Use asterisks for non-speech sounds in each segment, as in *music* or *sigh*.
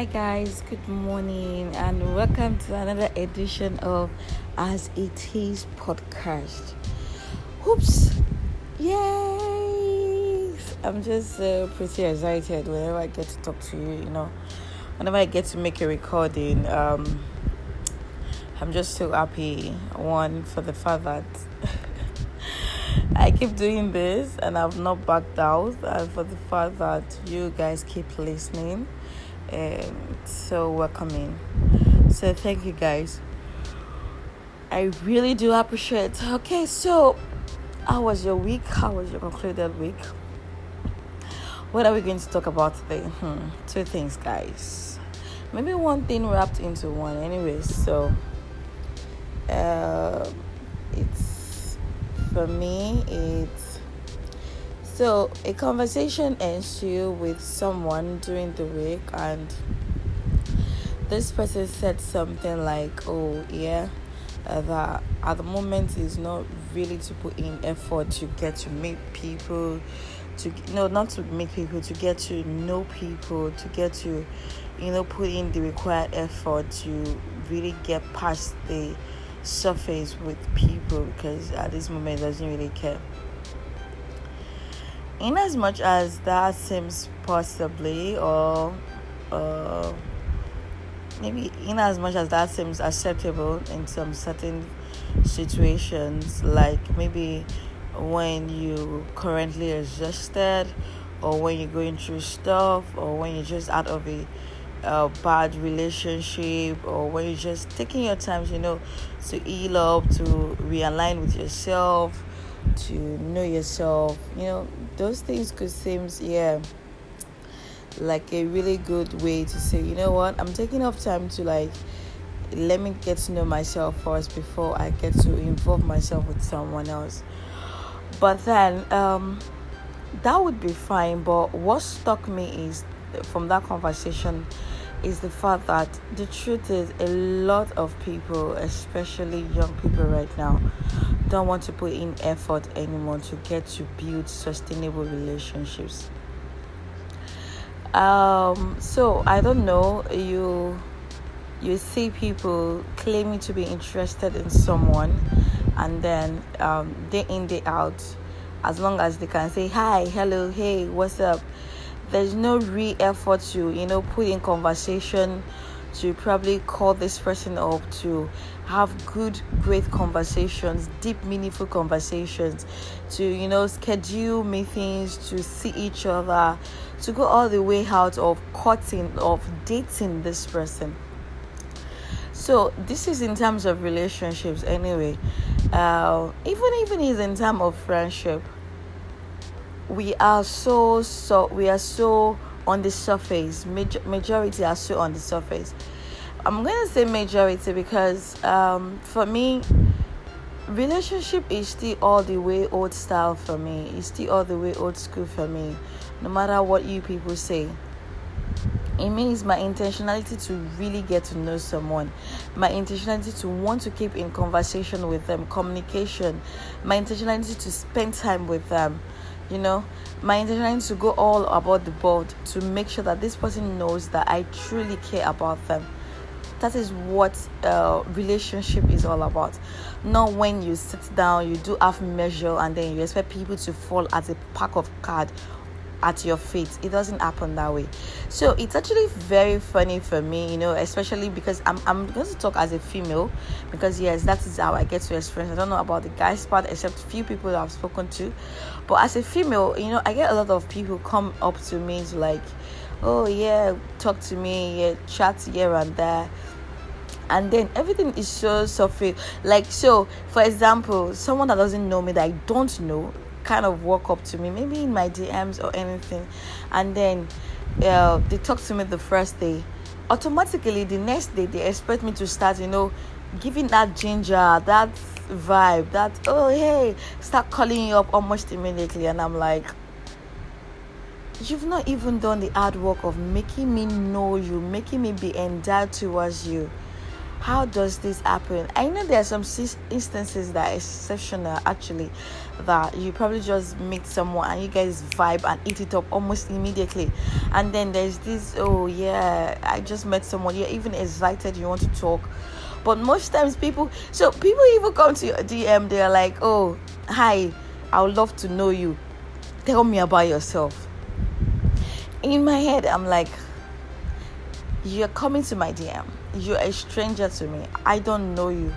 Hi, guys, good morning, and welcome to another edition of As It Is podcast. Oops, yay! I'm just uh, pretty excited whenever I get to talk to you, you know, whenever I get to make a recording. Um, I'm just so happy, one, for the fact that *laughs* I keep doing this and I've not backed out, and for the fact that you guys keep listening and so welcoming. So thank you guys. I really do appreciate. Okay, so how was your week? How was your concluded week? What are we going to talk about today? Hmm, two things, guys. Maybe one thing wrapped into one. Anyways, so uh, it's for me. It's so a conversation ensued with someone during the week, and this person said something like, "Oh yeah." Uh, that at the moment is not really to put in effort to get to meet people to no not to meet people to get to know people to get to you know put in the required effort to really get past the surface with people because at this moment doesn't really care in as much as that seems possibly or uh, maybe in as much as that seems acceptable in some certain situations like maybe when you currently exhausted or when you're going through stuff or when you're just out of a uh, bad relationship or when you're just taking your time you know to heal up to realign with yourself to know yourself you know those things could seem yeah like a really good way to say you know what? I'm taking off time to like let me get to know myself first before i get to involve myself with someone else. But then um that would be fine but what struck me is from that conversation is the fact that the truth is a lot of people especially young people right now don't want to put in effort anymore to get to build sustainable relationships. Um so i don't know you you see people claiming to be interested in someone and then um, day in day out as long as they can say hi hello hey what's up there's no real effort to you know put in conversation to probably call this person up to have good great conversations deep meaningful conversations to you know schedule meetings to see each other to go all the way out of courting of dating this person. So this is in terms of relationships anyway. Uh, even even is in terms of friendship we are so so we are so on the surface. Major, majority are so on the surface. I'm gonna say majority because um, for me relationship is still all the way old style for me. It's still all the way old school for me no matter what you people say. It means my intentionality to really get to know someone my intentionality to want to keep in conversation with them communication my intentionality to spend time with them you know? My intention is to go all about the board to make sure that this person knows that i truly care about them. That is what uh, relationship is all about. Not when you sit down you do half measure and then you expect people to fall as a pack of card at your feet. It doesn't happen that way. So it's actually very funny for me, you know, especially because I'm, I'm going to talk as a female because, yes, that is how I get to experience. I don't know about the guys part except few people I've spoken to. But as a female, you know, I get a lot of people come up to me to like, oh, yeah, talk to me, yeah, chat here and there and then everything is so surface like so for example someone that doesn't know me that i don't know kind of walk up to me, maybe in my DMs or anything, and then uh, they talk to me the first day. Automatically, the next day they expect me to start, you know, giving that ginger, that vibe, that oh hey, start calling you up almost immediately, and I'm like, you've not even done the hard work of making me know you, making me be endowed towards you. How does this happen? I know there are some instances that are exceptional actually that you probably just meet someone and you guys vibe and eat it up almost immediately. And then there's this oh yeah i just met someone you're even excited you want to talk. But most times people so people even come to your dm they're like oh hi i would love to know you. Tell me about yourself. In my head i'm like you're coming to my dm you're a stranger to me. I don't know you.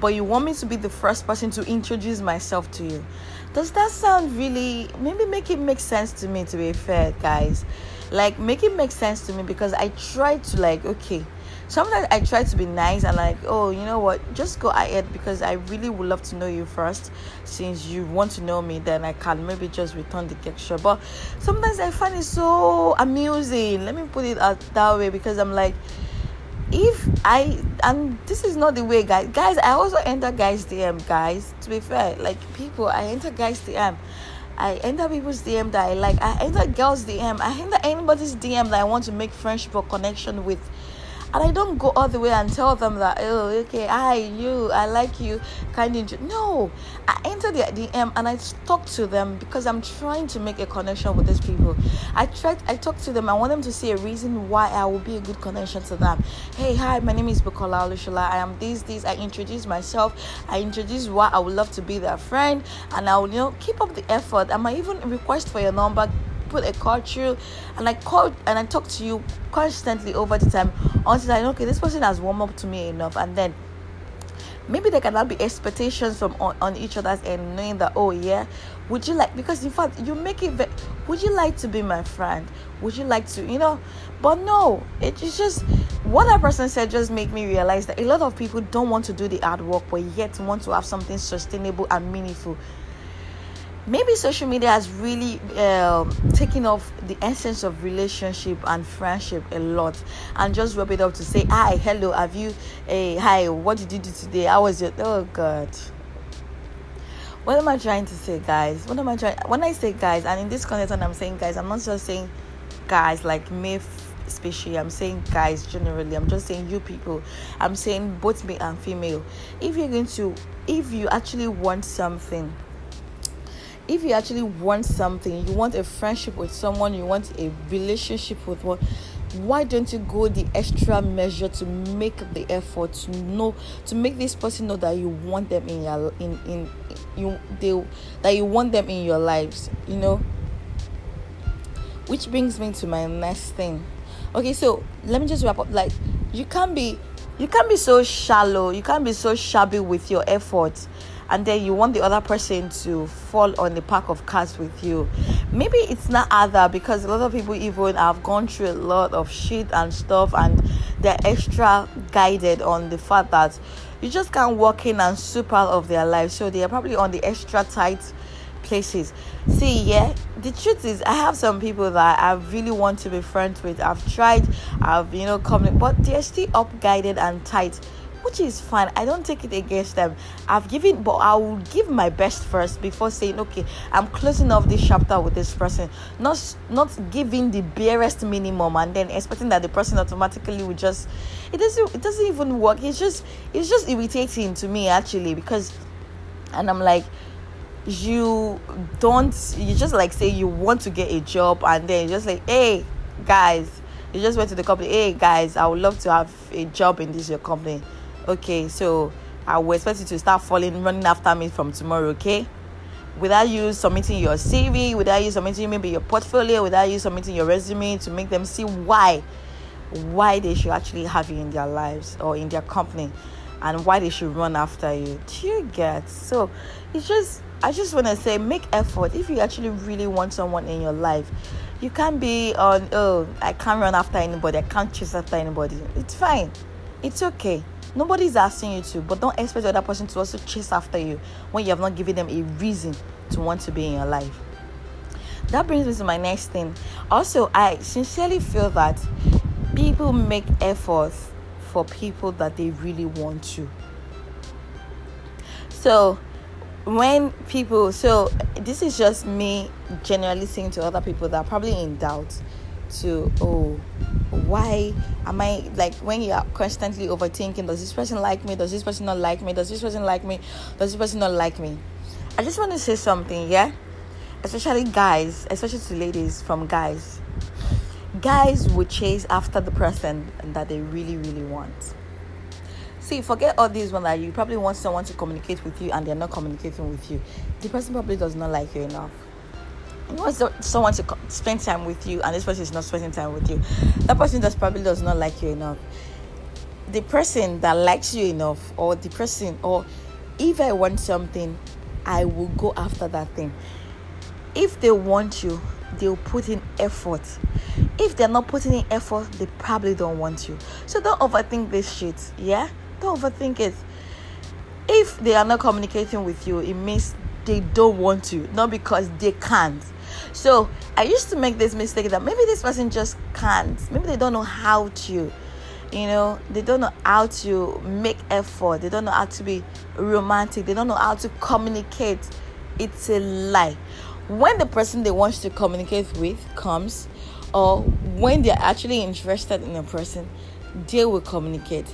But you want me to be the first person to introduce myself to you. Does that sound really maybe make it make sense to me to be fair, guys? Like make it make sense to me because I try to like okay sometimes I try to be nice and like, oh, you know what, just go ahead because I really would love to know you first. Since you want to know me, then I can maybe just return the gesture. But sometimes I find it so amusing. Let me put it out that way because I'm like, if I and this is not the way guys guys I also enter guys DM guys to be fair like people I enter guys DM I enter people's DM that I like. I enter girls DM I enter anybody's DM that I want to make friendship or connection with and I don't go all the way and tell them that oh okay I you I like you kind of no. I enter the DM and I talk to them because I'm trying to make a connection with these people. I try I talk to them. I want them to see a reason why I will be a good connection to them. Hey hi my name is Bukola Olushola. I am this this. I introduce myself. I introduce why I would love to be their friend. And I will you know keep up the effort. I might even request for your number put a call through and I call and I talk to you constantly over the time until I know okay this person has warmed up to me enough and then maybe there cannot be expectations from on, on each other's end knowing that oh yeah would you like because in fact you make it ve- would you like to be my friend? Would you like to you know? But no it's just what that person said just made me realize that a lot of people don't want to do the hard work but yet want to have something sustainable and meaningful maybe social media has really um, taken off the essence of relationship and friendship a lot and just rub it up to say hi hello have you hey hi what did you do today? How was your oh god. What am i trying to say guys? What am i trying when i say guys and in this context i'm saying guys i'm not just saying guys like me especially i'm saying guys generally. I'm just saying you people. I'm saying both me and female. If you're going to if you actually want something if you actually want something, you want a friendship with someone, you want a relationship with one, why don't you go the extra measure to make the effort to know to make this person know that you want them in your in in you they that you want them in your lives, you know? Which brings me to my next thing. Okay, so let me just wrap up. Like you can't be you can't be so shallow, you can't be so shabby with your efforts and then you want the other person to fall on the pack of cards with you. Maybe it's not other because a lot of people even have gone through a lot of shit and stuff and they're extra guided on the fact that you just can't walk in and super of their life. So they are probably on the extra tight places. See, yeah, the truth is, I have some people that I really want to be friends with. I've tried, I've you know come, but they're still up guided and tight which is fine. I don't take it against them. I've given, but I will give my best first before saying, okay, I'm closing off this chapter with this person. Not not giving the barest minimum and then expecting that the person automatically will just. It doesn't. It doesn't even work. It's just. It's just irritating to me actually because, and I'm like you don't you just like say you want to get a job and then just like hey guys you just went to the company hey guys i would love to have a job in this your company okay so i will expect you to start falling running after me from tomorrow okay? Without you submitting your cv without you submitting maybe your portfolio without you submitting your resume to make them see why why they should actually have you in their lives or in their company and why they should run after you. Do you get? So it's just i just want to say make effort. If you actually really want someone in your life you can't be on oh i can't run after anybody i can't chase after anybody. It's fine. It's okay Nobody's asking you to, but don't expect the other person to also chase after you when you have not given them a reason to want to be in your life. That brings me to my next thing. Also, I sincerely feel that people make efforts for people that they really want to. So, when people, so this is just me generally saying to other people that are probably in doubt to oh why am i like when you are constantly overthinking does this person like me? Does this person not like me? Does this person like me? Does this person not like me? I just want to say something yeah? Especially guys especially to ladies from guys. Guys will chase after the person that they really really want. See forget all these one that you probably want someone to communicate with you and they're not communicating with you. The person probably does not like you enough you someone to spend time with you and this person is not spending time with you that person just probably does not like you enough. The person that likes you enough or the person or if i want something i will go after that thing. If they want you they'll put in effort. If they're not putting in effort they probably don't want you. So don't overthink this shit yeah? Don't overthink it. If they are not communicating with you it means they don't want you not because they can't so I used to make this mistake that maybe this person just can't. Maybe they don't know how to, you know, they don't know how to make effort. They don't know how to be romantic. They don't know how to communicate. It's a lie. When the person they want to communicate with comes, or when they're actually interested in a person, they will communicate.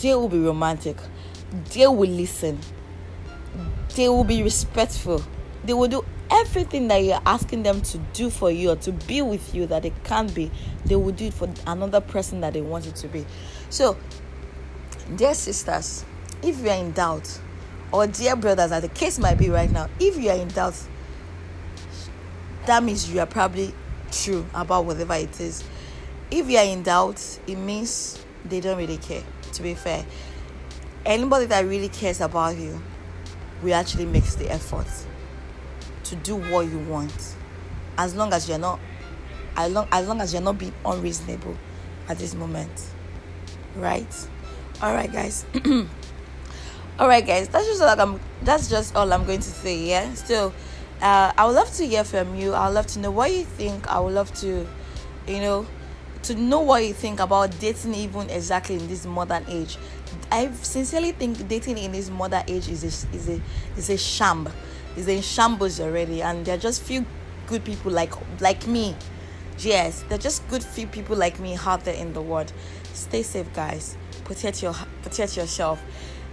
They will be romantic. They will listen. They will be respectful. They will do everything that you're asking them to do for you or to be with you that they can't be, they will do it for another person that they want it to be. So, dear sisters, if you are in doubt, or dear brothers, as the case might be right now, if you are in doubt, that means you are probably true about whatever it is. If you are in doubt, it means they don't really care, to be fair. Anybody that really cares about you will actually makes the effort to do what you want. As long as you're not as long as long as you're not being unreasonable at this moment. Right? All right guys. *clears throat* All right guys. That's just all i'm that's just all i'm going to say yeah? Still uh, i would love to hear from you. I would love to know what you think. I would love to you know to know what you think about dating even exactly in this modern age. I sincerely think dating in this modern age is a is a is a sham is in shambles already and there are just few good people like like me. Yes there are just good few people like me out there in the world. Stay safe guys. Protect your protect yourself.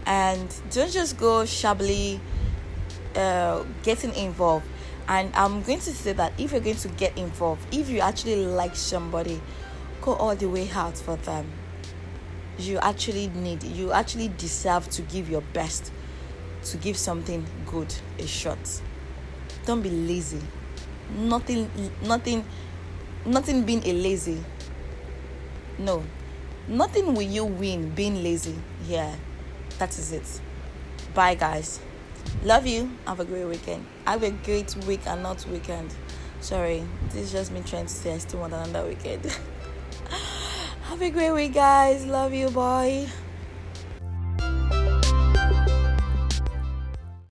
And don't just go shabbily uh, getting involved. And i'm going to say that if you're going to get involved if you actually like somebody go all the way out for them. You actually need you actually deserve to give your best to give something good a shot. Don't be lazy. Nothing, nothing, nothing being a lazy. No, nothing will you win being lazy. Yeah, that is it. Bye, guys. Love you. Have a great weekend. Have a great week and not weekend. Sorry, this is just me trying to say I still want another weekend. *laughs* Have a great week, guys. Love you. Bye.